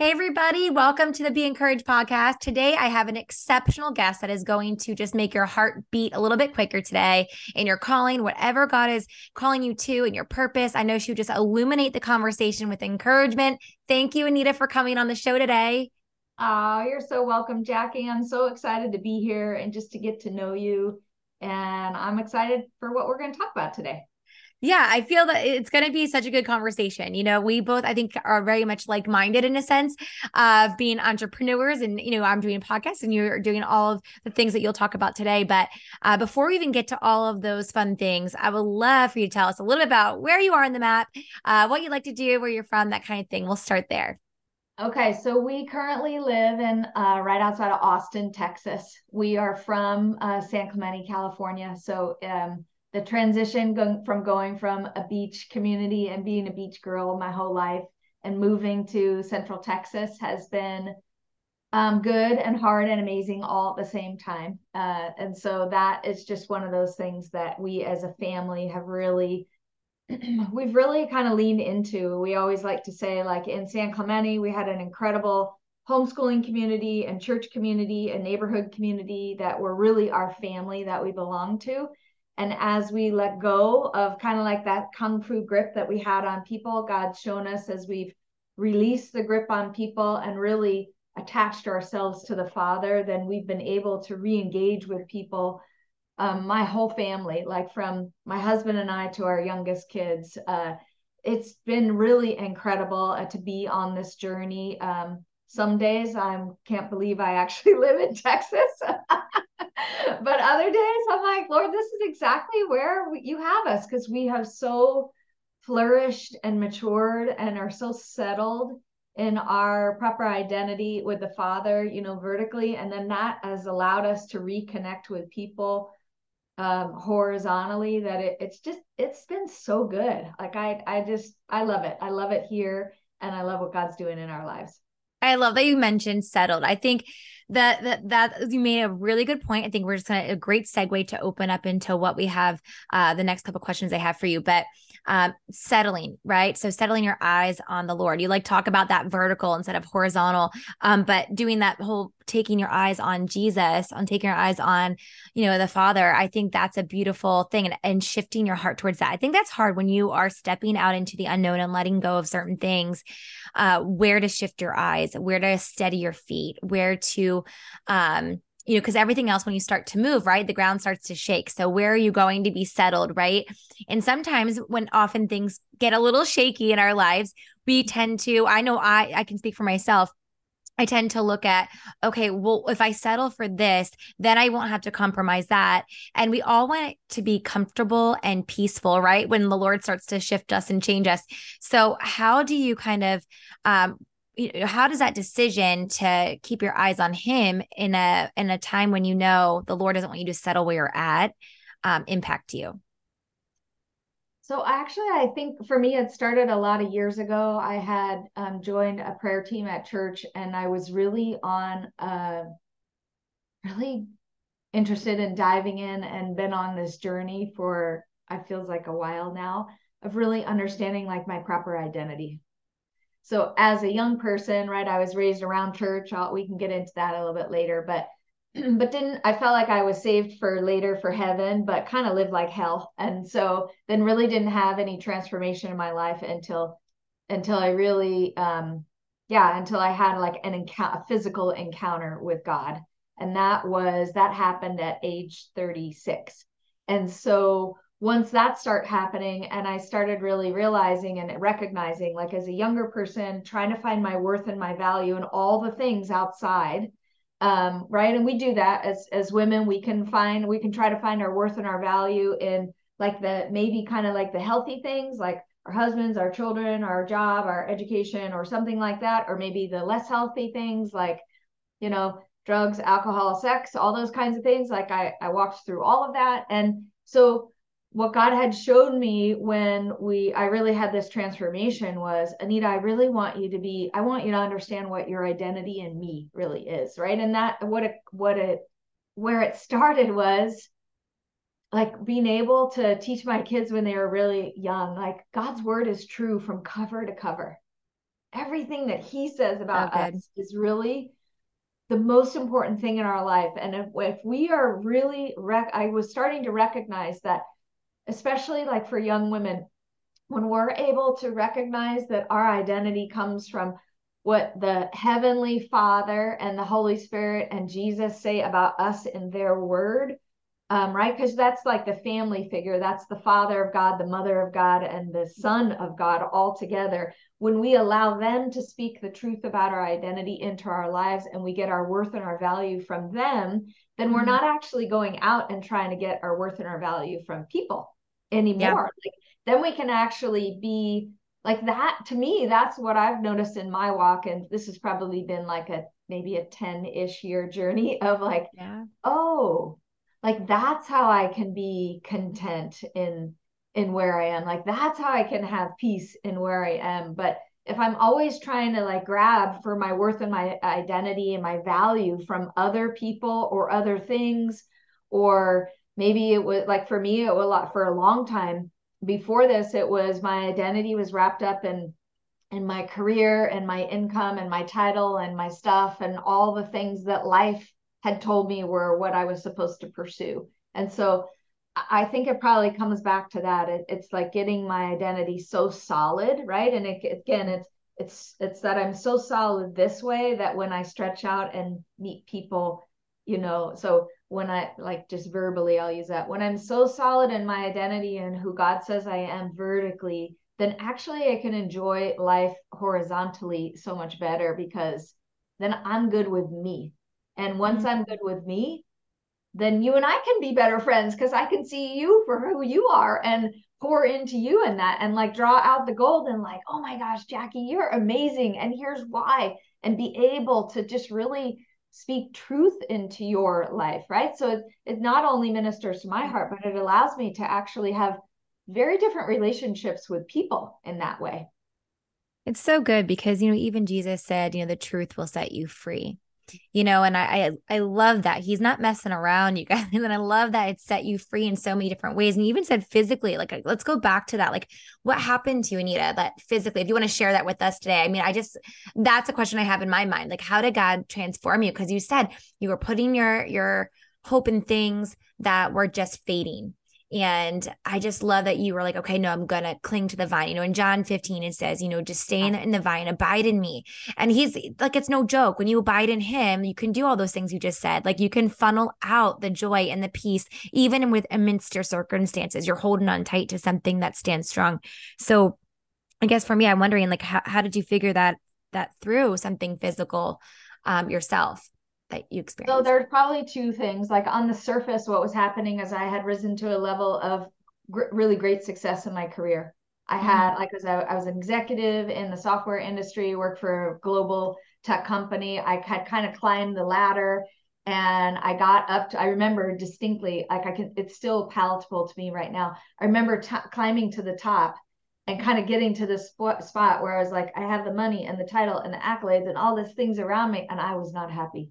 Hey, everybody, welcome to the Be Encouraged podcast. Today, I have an exceptional guest that is going to just make your heart beat a little bit quicker today in your calling, whatever God is calling you to and your purpose. I know she would just illuminate the conversation with encouragement. Thank you, Anita, for coming on the show today. Oh, you're so welcome, Jackie. I'm so excited to be here and just to get to know you. And I'm excited for what we're going to talk about today. Yeah, I feel that it's going to be such a good conversation. You know, we both, I think, are very much like minded in a sense of being entrepreneurs. And, you know, I'm doing a podcast and you're doing all of the things that you'll talk about today. But uh, before we even get to all of those fun things, I would love for you to tell us a little bit about where you are on the map, uh, what you like to do, where you're from, that kind of thing. We'll start there. Okay, so we currently live in uh, right outside of Austin, Texas. We are from uh, San Clemente, California. So, um, the transition going from going from a beach community and being a beach girl my whole life and moving to Central Texas has been um, good and hard and amazing all at the same time. Uh, and so that is just one of those things that we as a family have really, we've really kind of leaned into. We always like to say, like in San Clemente, we had an incredible homeschooling community and church community and neighborhood community that were really our family that we belong to. And as we let go of kind of like that kung fu grip that we had on people, God's shown us as we've released the grip on people and really attached ourselves to the Father, then we've been able to re engage with people. Um, my whole family, like from my husband and I to our youngest kids, uh, it's been really incredible uh, to be on this journey. Um, some days I can't believe I actually live in Texas. but other days I'm like, Lord, this is exactly where you have us because we have so flourished and matured and are so settled in our proper identity with the Father, you know, vertically. And then that has allowed us to reconnect with people um, horizontally that it, it's just, it's been so good. Like I, I just, I love it. I love it here. And I love what God's doing in our lives. I love that you mentioned settled. I think that that that you made a really good point. I think we're just gonna a great segue to open up into what we have uh the next couple questions I have for you. But um settling, right? So settling your eyes on the Lord. You like talk about that vertical instead of horizontal. Um, but doing that whole taking your eyes on Jesus, on taking your eyes on, you know, the Father, I think that's a beautiful thing and, and shifting your heart towards that. I think that's hard when you are stepping out into the unknown and letting go of certain things, uh, where to shift your eyes, where to steady your feet, where to um you know, because everything else, when you start to move, right, the ground starts to shake. So, where are you going to be settled, right? And sometimes, when often things get a little shaky in our lives, we tend to, I know I, I can speak for myself, I tend to look at, okay, well, if I settle for this, then I won't have to compromise that. And we all want it to be comfortable and peaceful, right? When the Lord starts to shift us and change us. So, how do you kind of, um, you know, how does that decision to keep your eyes on Him in a in a time when you know the Lord doesn't want you to settle where you're at um, impact you? So actually, I think for me, it started a lot of years ago. I had um, joined a prayer team at church, and I was really on, uh, really interested in diving in, and been on this journey for I feels like a while now of really understanding like my proper identity. So as a young person, right, I was raised around church. I'll, we can get into that a little bit later, but but didn't I felt like I was saved for later for heaven, but kind of lived like hell. And so then really didn't have any transformation in my life until until I really um yeah, until I had like an encounter a physical encounter with God. And that was that happened at age 36. And so once that start happening and I started really realizing and recognizing like as a younger person trying to find my worth and my value and all the things outside um, right? And we do that as as women we can find we can try to find our worth and our value in like the maybe kind of like the healthy things like our husbands our children our job our education or something like that or maybe the less healthy things like you know drugs alcohol sex all those kinds of things. Like i i walked through all of that. And so what God had showed me when we I really had this transformation was Anita, I really want you to be, I want you to understand what your identity in me really is, right? And that what it what it where it started was like being able to teach my kids when they were really young, like God's word is true from cover to cover. everything that he says about oh, us is really the most important thing in our life. And if, if we are really, rec- I was starting to recognize that, especially like for young women, when we're able to recognize that our identity comes from what the heavenly father and the holy spirit and jesus say about us in their word um, right? Because that's like the family figure. That's the father of God, the mother of God, and the son of God all together. When we allow them to speak the truth about our identity into our lives and we get our worth and our value from them, then we're mm-hmm. not actually going out and trying to get our worth and our value from people anymore. Yeah. Like, then we can actually be like that. To me, that's what I've noticed in my walk. And this has probably been like a maybe a 10 ish year journey of like, yeah. oh, like that's how i can be content in in where i am. Like that's how i can have peace in where i am. But if i'm always trying to like grab for my worth and my identity and my value from other people or other things or maybe it was like for me it was a lot for a long time before this it was my identity was wrapped up in in my career and my income and my title and my stuff and all the things that life had told me were what I was supposed to pursue. And so I think it probably comes back to that. It, it's like getting my identity so solid, right? And it, again, it's it's it's that I'm so solid this way that when I stretch out and meet people, you know, so when I like just verbally, I'll use that. When I'm so solid in my identity and who God says I am vertically, then actually I can enjoy life horizontally so much better because then I'm good with me and once mm-hmm. I'm good with me, then you and I can be better friends because I can see you for who you are and pour into you in that and like draw out the gold and like, oh my gosh, Jackie, you're amazing. And here's why. And be able to just really speak truth into your life, right? So it, it not only ministers to my heart, but it allows me to actually have very different relationships with people in that way. It's so good because, you know, even Jesus said, you know, the truth will set you free you know and I, I i love that. He's not messing around you guys and i love that it set you free in so many different ways. And you even said physically like let's go back to that like what happened to you anita that physically if you want to share that with us today i mean i just that's a question i have in my mind like how did god transform you? Because you said you were putting your your hope in things that were just fading and I just love that you were like, okay, no, I'm going to cling to the vine. You know, in John 15, it says, you know, just stay in, in the vine, abide in me. And he's like, it's no joke. When you abide in him, you can do all those things you just said. Like you can funnel out the joy and the peace, even with amidst your circumstances. You're holding on tight to something that stands strong. So I guess for me, I'm wondering, like, how, how did you figure that that through something physical um, yourself? That you experienced? So there's probably two things. Like on the surface, what was happening is I had risen to a level of gr- really great success in my career. I mm-hmm. had like as I, I was an executive in the software industry, worked for a global tech company. I had kind of climbed the ladder and I got up to, I remember distinctly, like I can, it's still palatable to me right now. I remember t- climbing to the top and kind of getting to this spot, spot where I was like, I have the money and the title and the accolades and all these things around me. And I was not happy.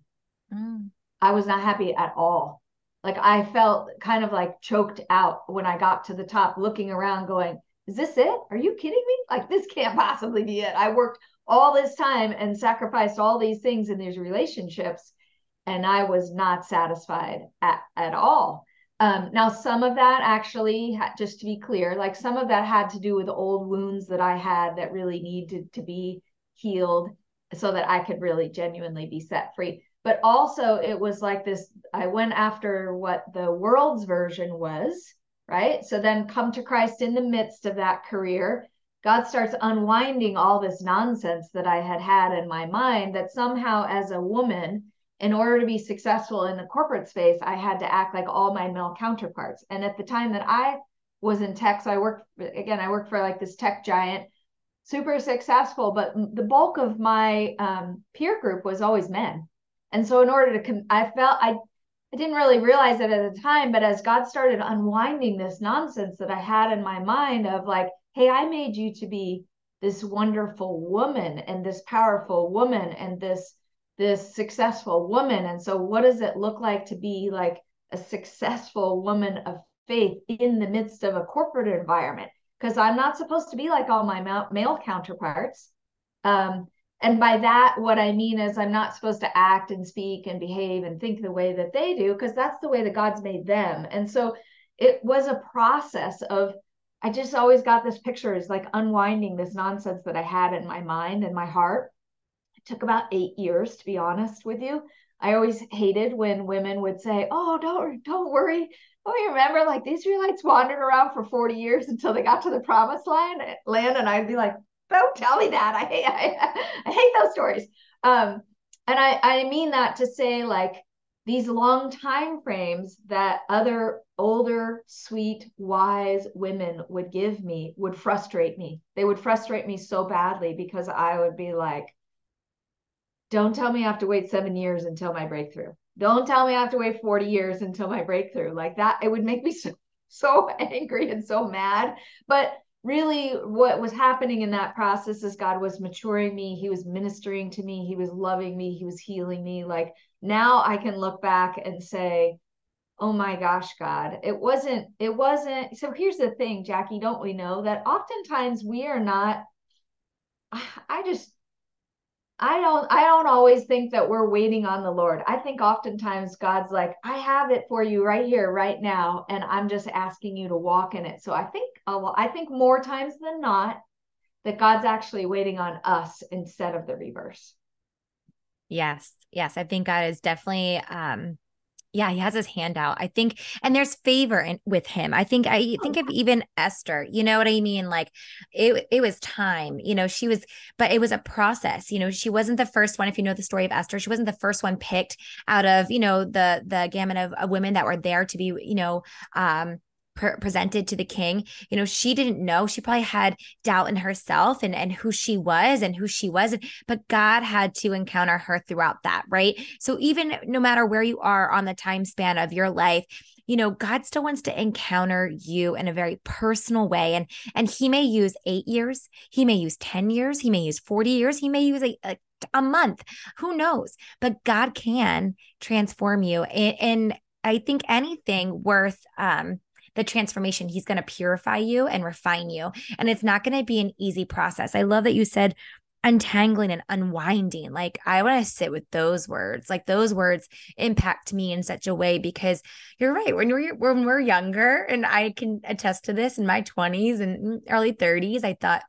Mm. I was not happy at all. Like I felt kind of like choked out when I got to the top, looking around, going, Is this it? Are you kidding me? Like, this can't possibly be it. I worked all this time and sacrificed all these things in these relationships, and I was not satisfied at, at all. Um, now, some of that actually, just to be clear, like some of that had to do with old wounds that I had that really needed to be healed so that I could really genuinely be set free but also it was like this i went after what the world's version was right? So then come to christ in the midst of that career god starts unwinding all this nonsense that i had had in my mind that somehow as a woman in order to be successful in the corporate space i had to act like all my male counterparts. And at the time that i was in tech so i worked again i worked for like this tech giant super successful but the bulk of my um, peer group was always men and so in order to, I felt I, I didn't really realize it at the time, but as God started unwinding this nonsense that I had in my mind of like, hey, I made you to be this wonderful woman and this powerful woman and this this successful woman. And so what does it look like to be like a successful woman of faith in the midst of a corporate environment? Because I'm not supposed to be like all my male counterparts. Um, and by that, what I mean is I'm not supposed to act and speak and behave and think the way that they do, because that's the way that God's made them. And so it was a process of, I just always got this picture is like unwinding this nonsense that I had in my mind and my heart. It took about eight years, to be honest with you. I always hated when women would say, "Oh, don't don't worry. Oh, you remember like the Israelites wandered around for 40 years until they got to the promised land land and I'd be like, "Don't tell me that. I hate I, I hate those stories." Um and I I mean that to say like these long time frames that other older sweet wise women would give me would frustrate me they would frustrate me so badly because i would be like don't tell me I have to wait seven years until my breakthrough. Don't tell me I have to wait 40 years until my breakthrough. Like that, it would make me so, so angry and so mad. But really, what was happening in that process is God was maturing me. He was ministering to me. He was loving me. He was healing me. Like now I can look back and say, oh my gosh god it wasn't it wasn't so here's the thing jackie don't we know that oftentimes we are not i just I don't I don't always think that we're waiting on the Lord. I think oftentimes God's like, I have it for you right here, right now, and I'm just asking you to walk in it. So I think uh, I think more times than not that God's actually waiting on us instead of the reverse. Yes. Yes, I think God is definitely um yeah, he has his hand out. I think, and there's favor in, with him. I think I think of even Esther. You know what I mean? Like it, it was time. You know, she was, but it was a process. You know, she wasn't the first one. If you know the story of Esther, she wasn't the first one picked out of you know the the gamut of, of women that were there to be you know um pre- presented to the king you know she didn't know. She probably had doubt in herself and and who she was and who she was but god had to encounter her throughout that right? So even no matter where you are on the time span of your life you know god still wants to encounter you in a very personal way. And and he may use 8 years he may use 10 years he may use 40 years he may use a, a a month who knows? But god can transform you and, i think anything worth um the transformation. He's going to purify you and refine you. And it's not going to be an easy process. I love that you said untangling and unwinding. Like I want to sit with those words. Like those words impact me in such a way because you're right. When we're when we're younger, and I can attest to this in my 20s and early 30s, I thought,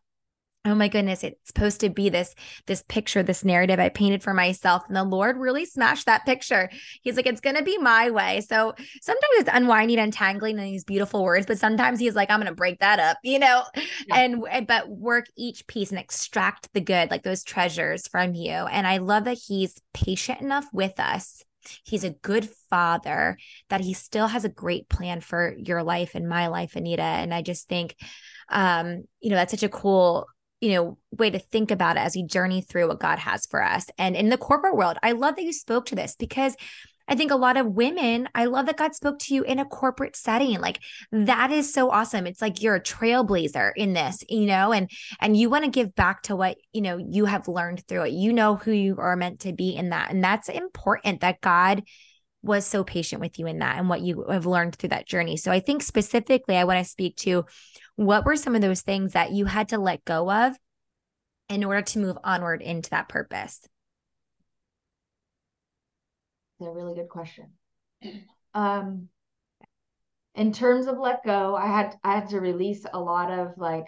oh my goodness it's supposed to be this this picture this narrative i painted for myself and the lord really smashed that picture. He's like it's going to be my way. So sometimes it's unwinding untangling in these beautiful words but sometimes he's like i'm going to break that up you know? Yeah. and but work each piece and extract the good like those treasures from you. And i love that he's patient enough with us. He's a good father, that he still has a great plan for your life and my life, Anita. And I just think, um, you know, that's such a cool you know way to think about it as we journey through what god has for us and in the corporate world i love that you spoke to this because I think a lot of women, I love that God spoke to you in a corporate setting. Like that is so awesome. It's like you're a trailblazer in this, you know, and and you want to give back to what, you know, you have learned through it. You know who you are meant to be in that. And that's important that God was so patient with you in that and what you have learned through that journey. So I think specifically I want to speak to what were some of those things that you had to let go of in order to move onward into that purpose? That's a really good question. Um, in terms of let go, I had I had to release a lot of like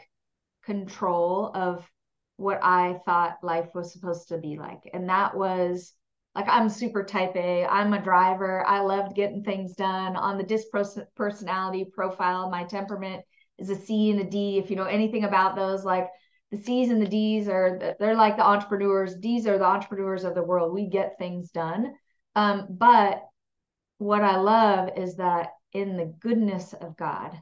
control of what I thought life was supposed to be like, and that was like I'm super type A. I'm a driver. I loved getting things done on the disc personality profile. My temperament is a C and a D. If you know anything about those, like the C's and the D's are they're like the entrepreneurs. D's are the entrepreneurs of the world. We get things done. Um, but what I love is that in the goodness of God,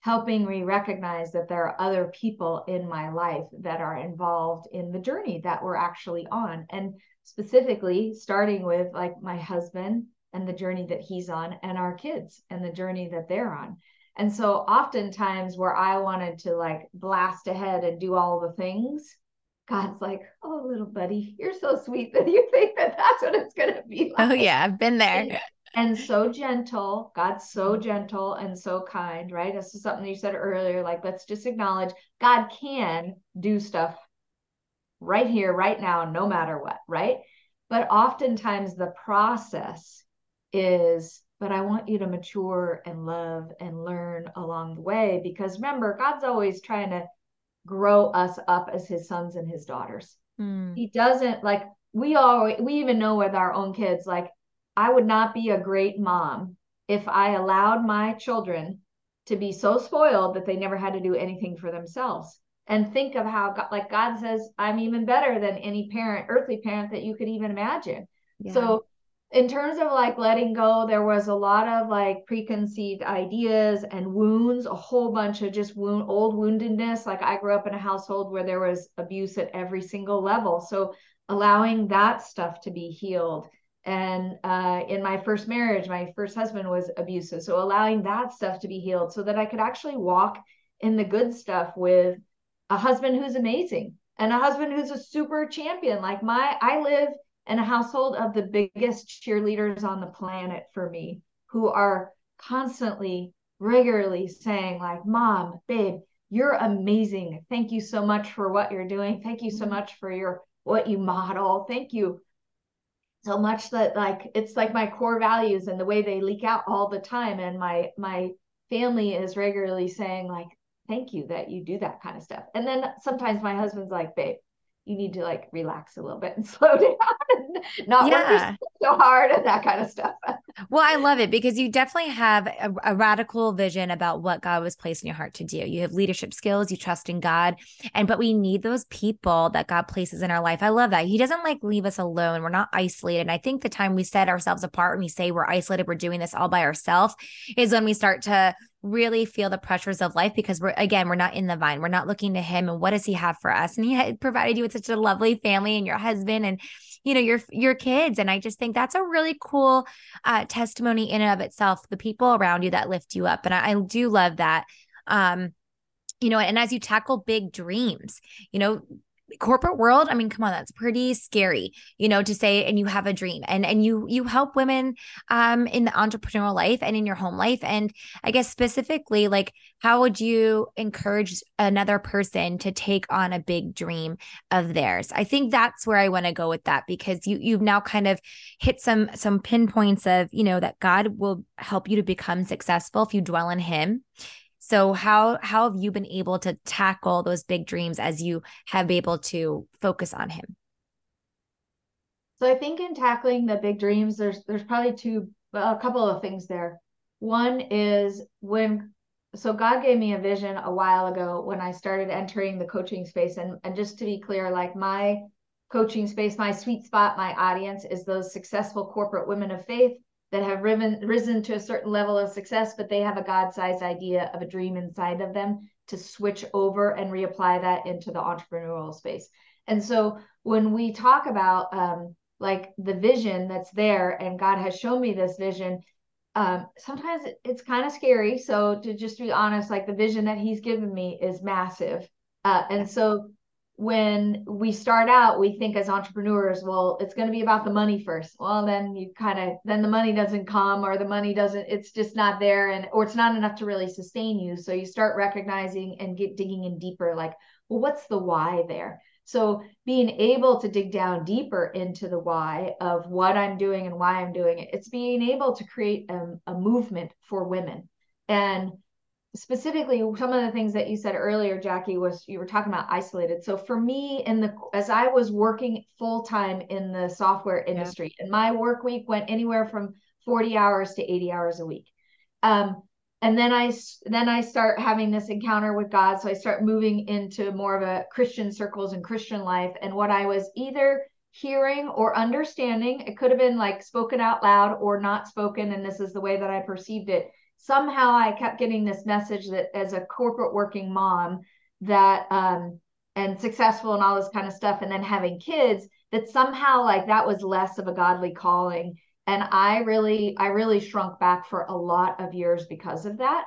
helping me recognize that there are other people in my life that are involved in the journey that we're actually on. And specifically, starting with like my husband and the journey that he's on, and our kids and the journey that they're on. And so oftentimes where I wanted to like blast ahead and do all the things, God's like, oh, little buddy, you're so sweet that you think that that's what it's going to be oh, like. Oh, yeah, I've been there. And, and, so gentle. God's so gentle and so kind, right? This is something you said earlier. Like, let's just acknowledge God can do stuff right here, right now, no matter what, right? But oftentimes the process is, but I want you to mature and love and learn along the way. Because remember, God's always trying to grow us up as his sons and his daughters. Mm. He doesn't like we all we even know with our own kids, like I would not be a great mom if I allowed my children to be so spoiled that they never had to do anything for themselves. And think of how, God, like God says, I'm even better than any parent, earthly parent that you could even imagine. Yeah. So, in terms of like letting go, there was a lot of like preconceived ideas and wounds, a whole bunch of just wound, old woundedness. Like I grew up in a household where there was abuse at every single level. So, allowing that stuff to be healed and uh, in my first marriage my first husband was abusive so allowing that stuff to be healed so that i could actually walk in the good stuff with a husband who's amazing and a husband who's a super champion like my i live in a household of the biggest cheerleaders on the planet for me who are constantly regularly saying like mom babe you're amazing. Thank you so much for what you're doing. Thank you so mm-hmm. much for your what you model. Thank you so much that like it's like my core values and the way they leak out all the time. And my my family is regularly saying like thank you that you do that kind of stuff. And then sometimes my husband's like babe you need to like relax a little bit and slow down and not yeah. work so hard and that kind of stuff. well, I love it because you definitely have a, a, radical vision about what God was placing in your heart to do. You have leadership skills, you trust in God, and but we need those people that God places in our life. I love that. He doesn't like leave us alone. We're not isolated. And I think the time we set ourselves apart and we say we're isolated, we're doing this all by ourselves is when we start to really feel the pressures of life because we're again we're not in the vine. We're not looking to him and what does he have for us? And he had provided you with such a lovely family and your husband and you know your your kids. And i just think that's a really cool uh, testimony in and of itself the people around you that lift you up. And I, I do love that. Um you know and as you tackle big dreams you know corporate world i mean come on that's pretty scary you know to say and you have a dream and and you you help women um in the entrepreneurial life and in your home life and i guess specifically like how would you encourage another person to take on a big dream of theirs? I think that's where i want to go with that because you you've now kind of hit some some pinpoints of you know that god will help you to become successful if you dwell in him so how how have you been able to tackle those big dreams as you have been able to focus on him? So I think in tackling the big dreams, there's there's probably two a couple of things there. One is when so God gave me a vision a while ago when I started entering the coaching space. And, and just to be clear, like my coaching space, my sweet spot, my audience is those successful corporate women of faith that have risen, risen to a certain level of success, but they have a God sized idea of a dream inside of them to switch over and reapply that into the entrepreneurial space. And so when we talk about um, like the vision that's there, and God has shown me this vision, um, sometimes it's kind of scary. So to just be honest, like the vision that He's given me is massive. Uh, and so when we start out we think as entrepreneurs well it's going to be about the money first. Well then you kind of then the money doesn't come or the money doesn't it's just not there and or it's not enough to really sustain you. So you start recognizing and get digging in deeper like well what's the why there? So being able to dig down deeper into the why of what i'm doing and why i'm doing it it's being able to create a, a movement for women. And specifically some of the things that you said earlier jackie was you were talking about isolated. So for me in the as i was working full time in the software industry yeah. and my work week went anywhere from 40 hours to 80 hours a week. Um, and then i then i start having this encounter with god. So i start moving into more of a christian circles and christian life. And what i was either hearing or understanding it could have been like spoken out loud or not spoken. And this is the way that i perceived it somehow I kept getting this message that as a corporate working mom that um and successful and all this kind of stuff and then having kids that somehow like that was less of a godly calling and I really I really shrunk back for a lot of years because of that.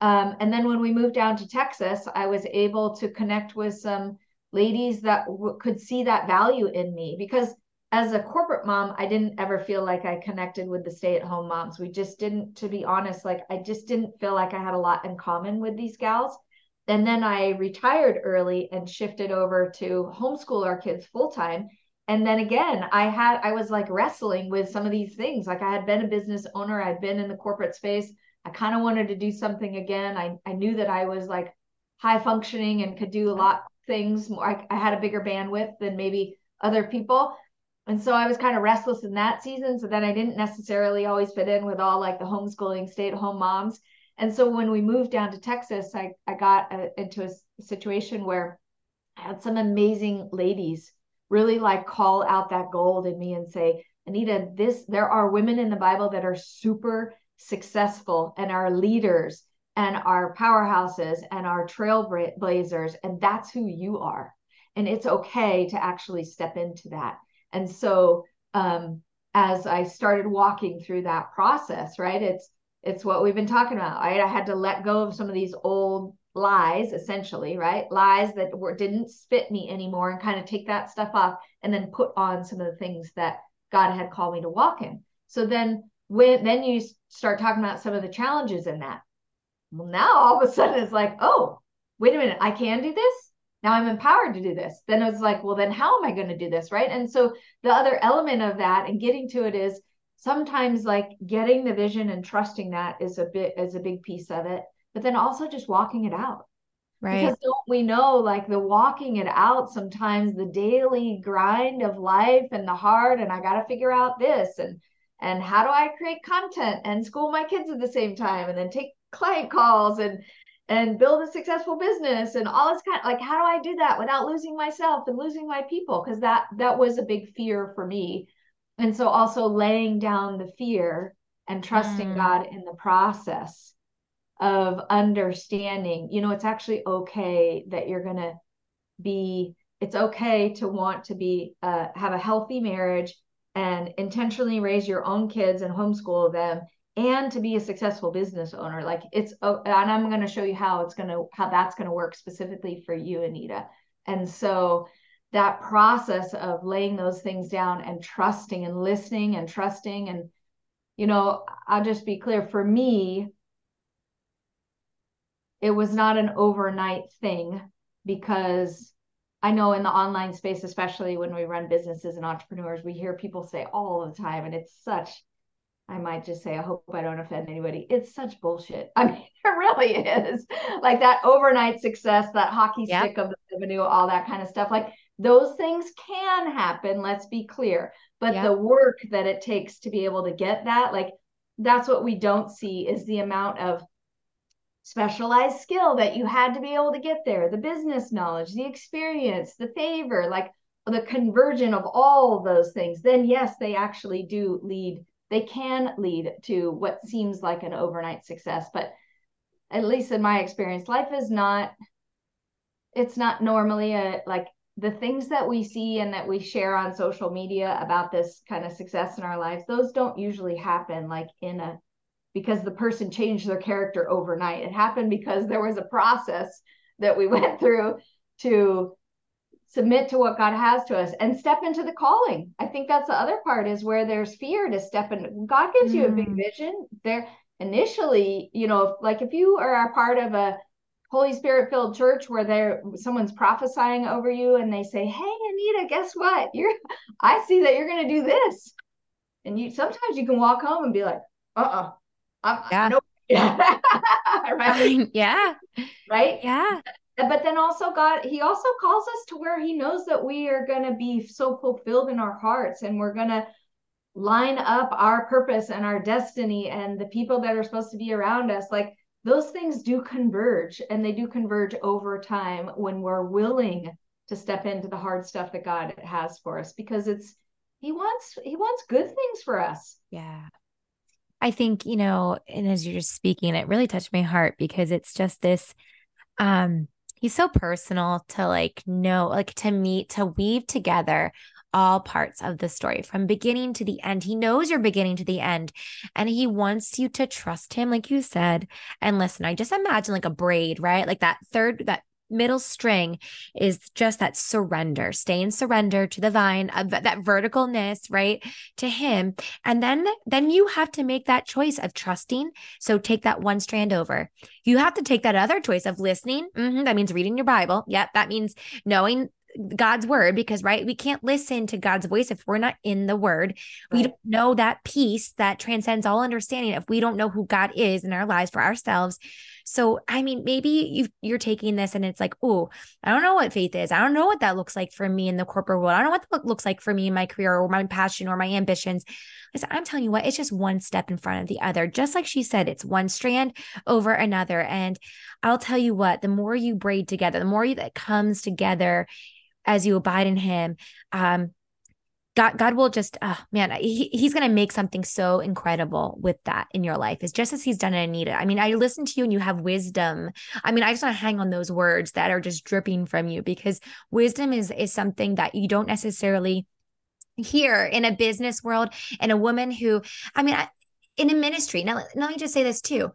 Um, and then when we moved down to Texas, I was able to connect with some ladies that w- could see that value in me because as a corporate mom, I didn't ever feel like I connected with the stay at home moms. We just didn't, to be honest, like I just didn't feel like I had a lot in common with these gals. and then I retired early and shifted over to homeschool our kids full time. And then again, I had I was like wrestling with some of these things. Like I had been a business owner, I'd been in the corporate space. I kind of wanted to do something again. I I knew that I was like high functioning and could do a lot of things. I, I had a bigger bandwidth than maybe other people. And so I was kind of restless in that season. So then I didn't necessarily always fit in with all like the homeschooling stay at home moms. And so when we moved down to Texas, I, I got uh, a, into a situation where I had some amazing ladies really like call out that gold in me and say, Anita, this there are women in the Bible that are super successful and are leaders and are powerhouses and are trailblazers. And that's who you are. And it's okay to actually step into that. And so um, as I started walking through that process, right, it's it's what we've been talking about. Right? I had to let go of some of these old lies, essentially, right? Lies that were didn't fit me anymore, and kind of take that stuff off, and then put on some of the things that God had called me to walk in. So then, when then you start talking about some of the challenges in that. Well, now all of a sudden it's like, oh, wait a minute, I can do this. Now I'm empowered to do this. Then it's like, well, then how am I going to do this, right? And so the other element of that and getting to it is sometimes like getting the vision and trusting that is a bit is a big piece of it but then also just walking it out right because don't we know like the walking it out sometimes the daily grind of life and the hard and i got to figure out this and and how do i create content and school my kids at the same time and then take client calls and and build a successful business and all this kind of like how do i do that without losing myself and losing my people because that that was a big fear for me and so also laying down the fear and trusting mm. God in the process of understanding, you know, it's actually okay that you're going to be, it's okay to want to be, uh, have a healthy marriage and intentionally raise your own kids and homeschool them and to be a successful business owner. Like it's, and I'm going to show you how it's going to, how that's going to work specifically for you, Anita. And so, that process of laying those things down and trusting and listening and trusting and you know i'll just be clear for me it was not an overnight thing because i know in the online space especially when we run businesses and entrepreneurs we hear people say all the time and it's such I might just say, I hope I don't offend anybody. It's such bullshit. I mean, it really is. Like that overnight success, that hockey yep. stick of the revenue, all that kind of stuff. Like those things can happen, let's be clear. But the work that it takes to be able to get that, like that's what we don't see is the amount of specialized skill that you had to be able to get there, the business knowledge, the experience, the favor, like the conversion of all those things. Then yes, they actually do lead, they can lead to what seems like an overnight success, but at least in my experience, life is not it's not normally a like the things that we see and that we share on social media about this kind of success in our lives, those don't usually happen like in a because the person changed their character overnight. It happened because there was a process that we went through to submit to what God has to us and step into the calling. I think that's the other part is where there's fear to step in. God gives mm. you a big mm. vision. There initially, you know, like if you are a part of a Holy Spirit filled church where there someone's prophesying over you and they say, "Hey Anita, guess what? You're I see that you're going to do this." And you sometimes you can walk home and be like, "Uh-uh. I'm yeah. Nope. right? yeah. Right? Yeah. But then also God, he also calls us to where he knows that we are going to be so fulfilled in our hearts and we're going to line up our purpose and our destiny and the people that are supposed to be around us like those things do converge and they do converge over time when we're willing to step into the hard stuff that God has for us because it's he wants he wants good things for us. Yeah. I think, you know, and as you're just speaking, it really touched my heart because it's just this um he's so personal to like know like to meet to weave together all parts of the story from beginning to the end. He knows you're beginning to the end and he wants you to trust him, like you said. And listen, I just imagine like a braid, right? Like that third, that middle string is just that surrender stay in surrender to the vine of that verticalness right to him. And then then you have to make that choice of trusting. So take that one strand over. You have to take that other choice of listening. Mm-hmm, that means reading your bible. Yep that means knowing God's word because right we can't listen to God's voice if we're not in the word. Right. We don't know that peace that transcends all understanding if we don't know who God is in our lives for ourselves. So I mean maybe you you're taking this and it's like, "Oh, I don't know what faith is. I don't know what that looks like for me in the corporate world. I don't know what that looks like for me in my career or my passion or my ambitions." I said, I'm telling you what, it's just one step in front of the other. Just like she said, it's one strand over another and I'll tell you what, the more you braid together, the more that comes together as you abide in him um God, God will just, oh man, he, he's going to make something so incredible with that in your life. Is just as he's done it, Anita. I mean, I listen to you and you have wisdom. I mean, I just want to hang on those words that are just dripping from you because wisdom is is something that you don't necessarily hear in a business world. And a woman who, I mean, I, in a ministry. Now, let me just say this too.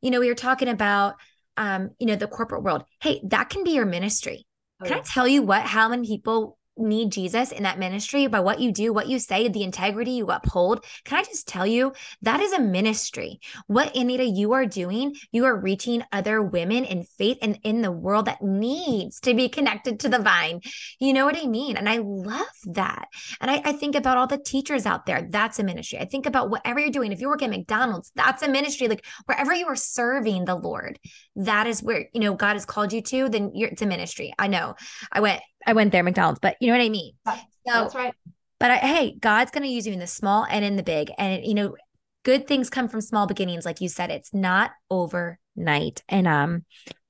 You know, we were talking about, um, you know, the corporate world. Hey, that can be your ministry can I tell you what, how many people need Jesus in that ministry by what you do, what you say, the integrity you uphold. Can I just tell you that is a ministry? What Anita you are doing, you are reaching other women in faith and in the world that needs to be connected to the vine. You know what I mean? And I love that. And I, I think about all the teachers out there. That's a ministry. I think about whatever you're doing. If you work at McDonald's, that's a ministry. Like wherever you are serving the Lord, that is where, you know, God has called you to, then you're, it's a ministry. I know I went I went there, McDonald's, but you know what I mean? So, That's right. But I, hey, God's going to use you in the small and in the big. And, you know, good things come from small beginnings. Like you said, it's not overnight. And, um,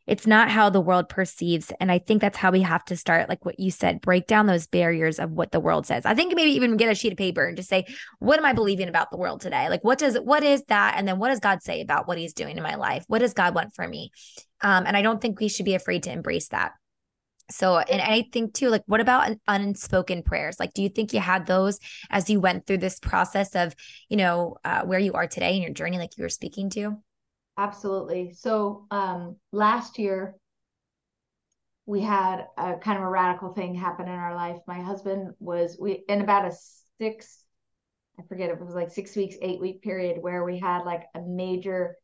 it's not how the world perceives. And I think that's how we have to start, like what you said, break down those barriers of what the world says. I think maybe even get a sheet of paper and just say, what am I believing about the world today? Like, what does, what is that? And then what does God say about what he's doing in my life? What does God want for me? Um, and I don't think we should be afraid to embrace that. So, and I think too, like, what about unspoken prayers? Like, do you think you had those as you went through this process of, you know, uh, where you are today in your journey, like you were speaking to? Absolutely. So, um, last year, we had a kind of a radical thing happen in our life. My husband was, we, in about a six, I forget, it was like six weeks, eight week period where we had like a major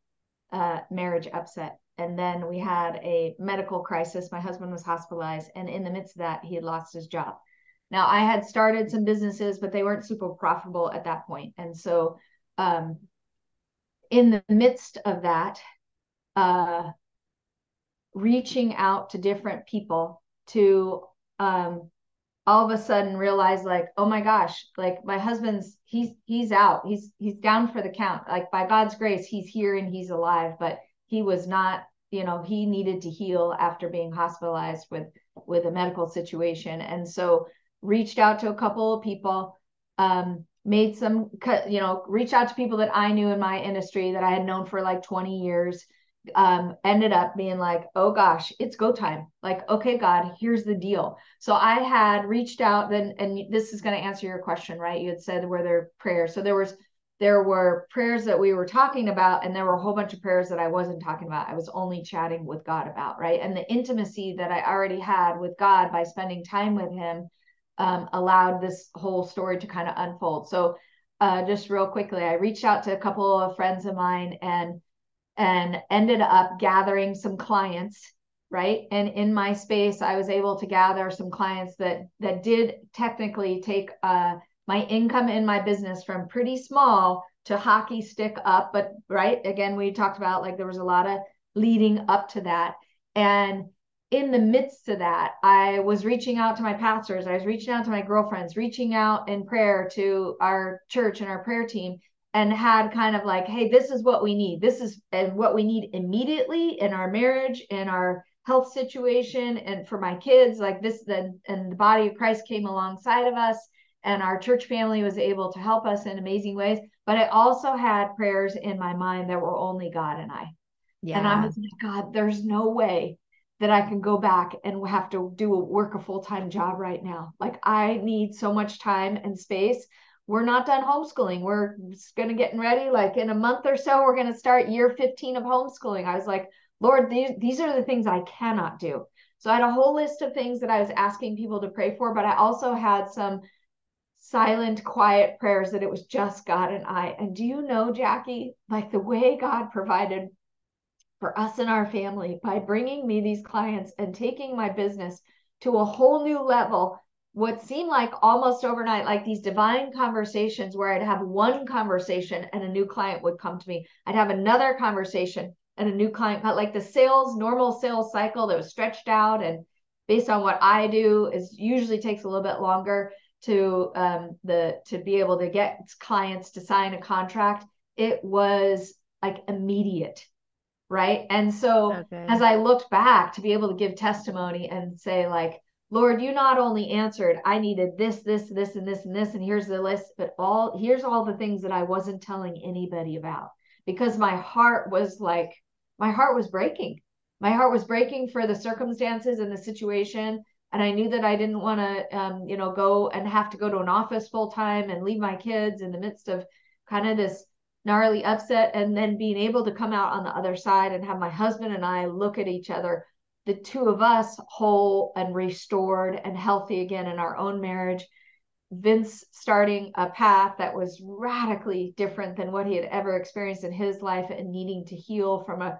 uh, marriage upset and then we had a medical crisis. My husband was hospitalized, and in the midst of that, he had lost his job. Now, I had started some businesses, but they weren't super profitable at that point. And so, um, in the midst of that, uh, reaching out to different people to um, all of a sudden realize like oh my gosh like my husband's he's he's out he's he's down for the count like by god's grace he's here and he's alive but he was not you know he needed to heal after being hospitalized with with a medical situation. And so reached out to a couple of people um, made some you know reached out to people that i knew in my industry that i had known for like 20 years um, ended up being like oh gosh it's go time. Like okay god here's the deal. So i had reached out then and this is going to answer your question right? You had said were there prayers? So there was there were prayers that we were talking about and there were a whole bunch of prayers that I wasn't talking about. I was only chatting with God about, right? And the intimacy that I already had with God by spending time with him um, allowed this whole story to kind of unfold. So uh, just real quickly, I reached out to a couple of friends of mine and and ended up gathering some clients right and in my space i was able to gather some clients that that did technically take uh, my income in my business from pretty small to hockey stick up. But right, again, we talked about like there was a lot of leading up to that. And in the midst of that, I was reaching out to my pastors, I was reaching out to my girlfriends, reaching out in prayer to our church and our prayer team, and had kind of like, hey, this is what we need. This is and what we need immediately in our marriage, in our health situation, and for my kids. Like this, then and the body of Christ came alongside of us and our church family was able to help us in amazing ways. But I also had prayers in my mind that were only God and I. Yeah. And I was like, God, there's no way that I can go back and have to do a work a full time job right now. Like I need so much time and space. We're not done homeschooling. We're going to get ready. Like in a month or so, we're going to start year 15 of homeschooling. I was like, Lord, these, these are the things I cannot do. So I had a whole list of things that I was asking people to pray for, but I also had some silent, quiet prayers that it was just God and I. And do you know, Jackie, like the way God provided for us and our family by bringing me these clients and taking my business to a whole new level what seemed like almost overnight, like these divine conversations where I'd have one conversation and a new client would come to me. I'd have another conversation and a new client, like the sales, normal sales cycle that was stretched out and based on what I do is usually takes a little bit longer to um, the to be able to get clients to sign a contract. It was like immediate right and so okay. as i looked back to be able to give testimony and say like lord you not only answered i needed this this this and this and this and here's the list but all here's all the things that i wasn't telling anybody about because my heart was like my heart was breaking my heart was breaking for the circumstances and the situation and i knew that i didn't want to um, you know go and have to go to an office full time and leave my kids in the midst of kind of this gnarly upset. And then being able to come out on the other side and have my husband and I look at each other the two of us whole and restored and healthy again in our own marriage. Vince starting a path that was radically different than what he had ever experienced in his life and needing to heal from a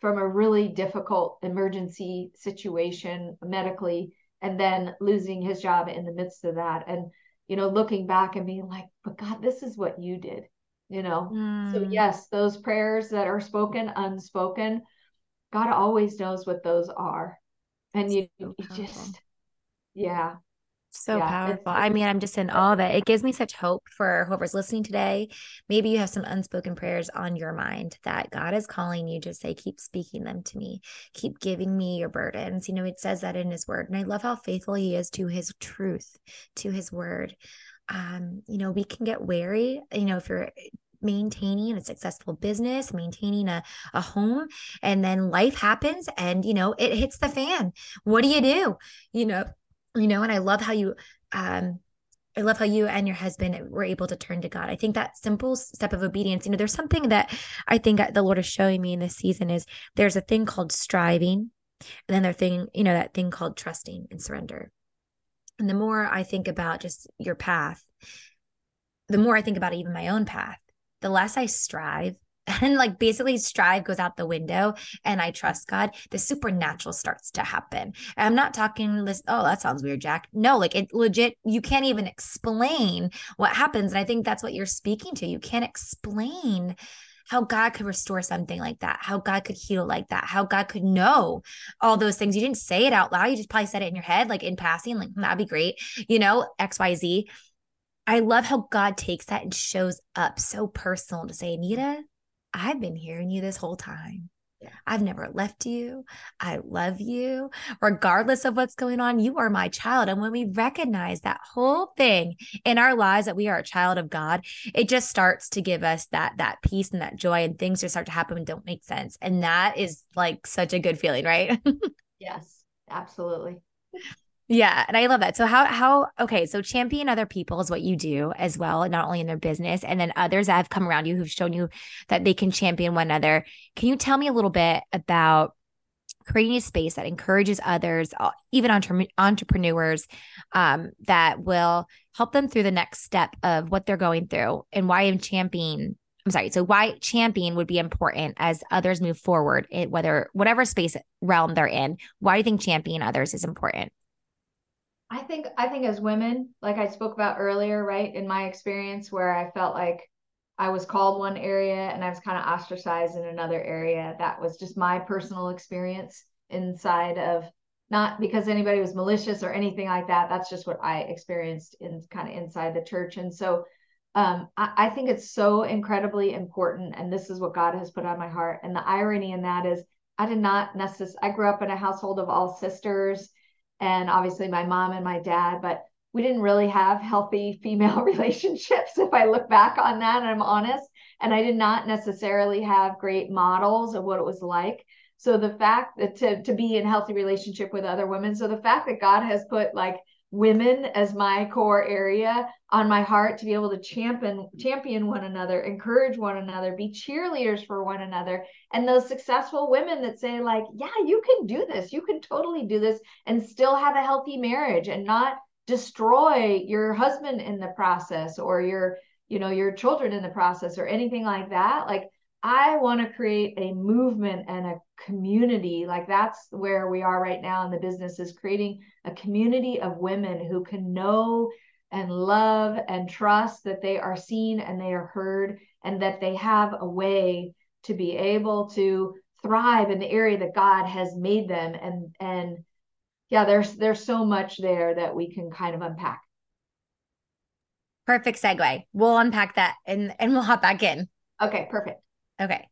from a really difficult emergency situation medically and then losing his job in the midst of that and you know looking back and being like but God this is what you did you know? Mm. so yes those prayers that are spoken unspoken god always knows what those are. And you, so you just yeah so yeah, powerful. I mean, I'm just in awe of it. It gives me such hope for whoever's listening today. Maybe you have some unspoken prayers on your mind that God is calling you to say, keep speaking them to me, keep giving me your burdens. You know, it says that in his word. And I love how faithful he is to his truth, to his word. Um, you know, we can get wary, you know, if you're maintaining a successful business, maintaining a, a home, and then life happens and you know it hits the fan. What do you do? You know, you know, and I love how you um I love how you and your husband were able to turn to God. I think that simple step of obedience, you know, there's something that I think the Lord is showing me in this season is there's a thing called striving, and then there's thing, you know, that thing called trusting and surrender. And the more I think about just your path, the more I think about even my own path, the less I strive and like basically strive goes out the window and I trust God, the supernatural starts to happen. And I'm not talking this, oh, that sounds weird, Jack. No, like it legit, you can't even explain what happens. And I think that's what you're speaking to. You can't explain how God could restore something like that, how God could heal like that, how God could know all those things. You didn't say it out loud. You just probably said it in your head, like in passing, like hmm, that'd be great, you know, XYZ. I love how God takes that and shows up so personal to say, Anita, I've been hearing you this whole time. I've never left you. I love you. Regardless of what's going on, you are my child. And when we recognize that whole thing in our lives that we are a child of God, it just starts to give us that that peace and that joy and things just start to happen and don't make sense. And that is like such a good feeling, right? yes, absolutely. Yeah, and I love that. So how how okay, so champion other people is what you do as well, not only in their business, and then others that have come around you who've shown you that they can champion one another. Can you tell me a little bit about creating a space that encourages others, uh, even entre- entrepreneurs, um, that will help them through the next step of what they're going through, and why I'm championing I'm sorry. So why champion would be important as others move forward, in whether whatever space realm they're in. Why do you think champion others is important? I think I think as women, like I spoke about earlier, right, in my experience where I felt like I was called one area and I was kind of ostracized in another area. That was just my personal experience inside of not because anybody was malicious or anything like that. That's just what I experienced in kind of inside the church. And so um, I, I think it's so incredibly important. And this is what God has put on my heart. And the irony in that is I did not necessarily, I grew up in a household of all sisters and obviously my mom and my dad, but we didn't really have healthy female relationships if I look back on that and I'm honest. And I did not necessarily have great models of what it was like. So the fact that to, to be in healthy relationship with other women. So the fact that God has put like women as my core area on my heart to be able to champion champion one another encourage one another be cheerleaders for one another. And those successful women that say like yeah you can do this. You can totally do this and still have a healthy marriage and not destroy your husband in the process or your you know your children in the process or anything like that. Like I want to create a movement and a community. Like that's where we are right now in the business is creating a community of women who can know and love and trust that they are seen and they are heard and that they have a way to be able to thrive in the area that God has made them and and yeah there's there's so much there that we can kind of unpack. Perfect segue. We'll unpack that and and we'll hop back in. Okay, perfect. Okay.